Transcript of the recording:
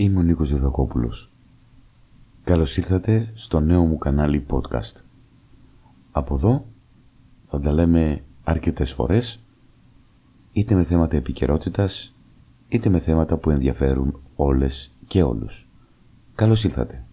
Είμαι ο Νίκος Δεδακόπουλος. Καλώς ήρθατε στο νέο μου κανάλι podcast. Από εδώ θα τα λέμε αρκετές φορές, είτε με θέματα επικαιρότητας, είτε με θέματα που ενδιαφέρουν όλες και όλους. Καλώς ήρθατε.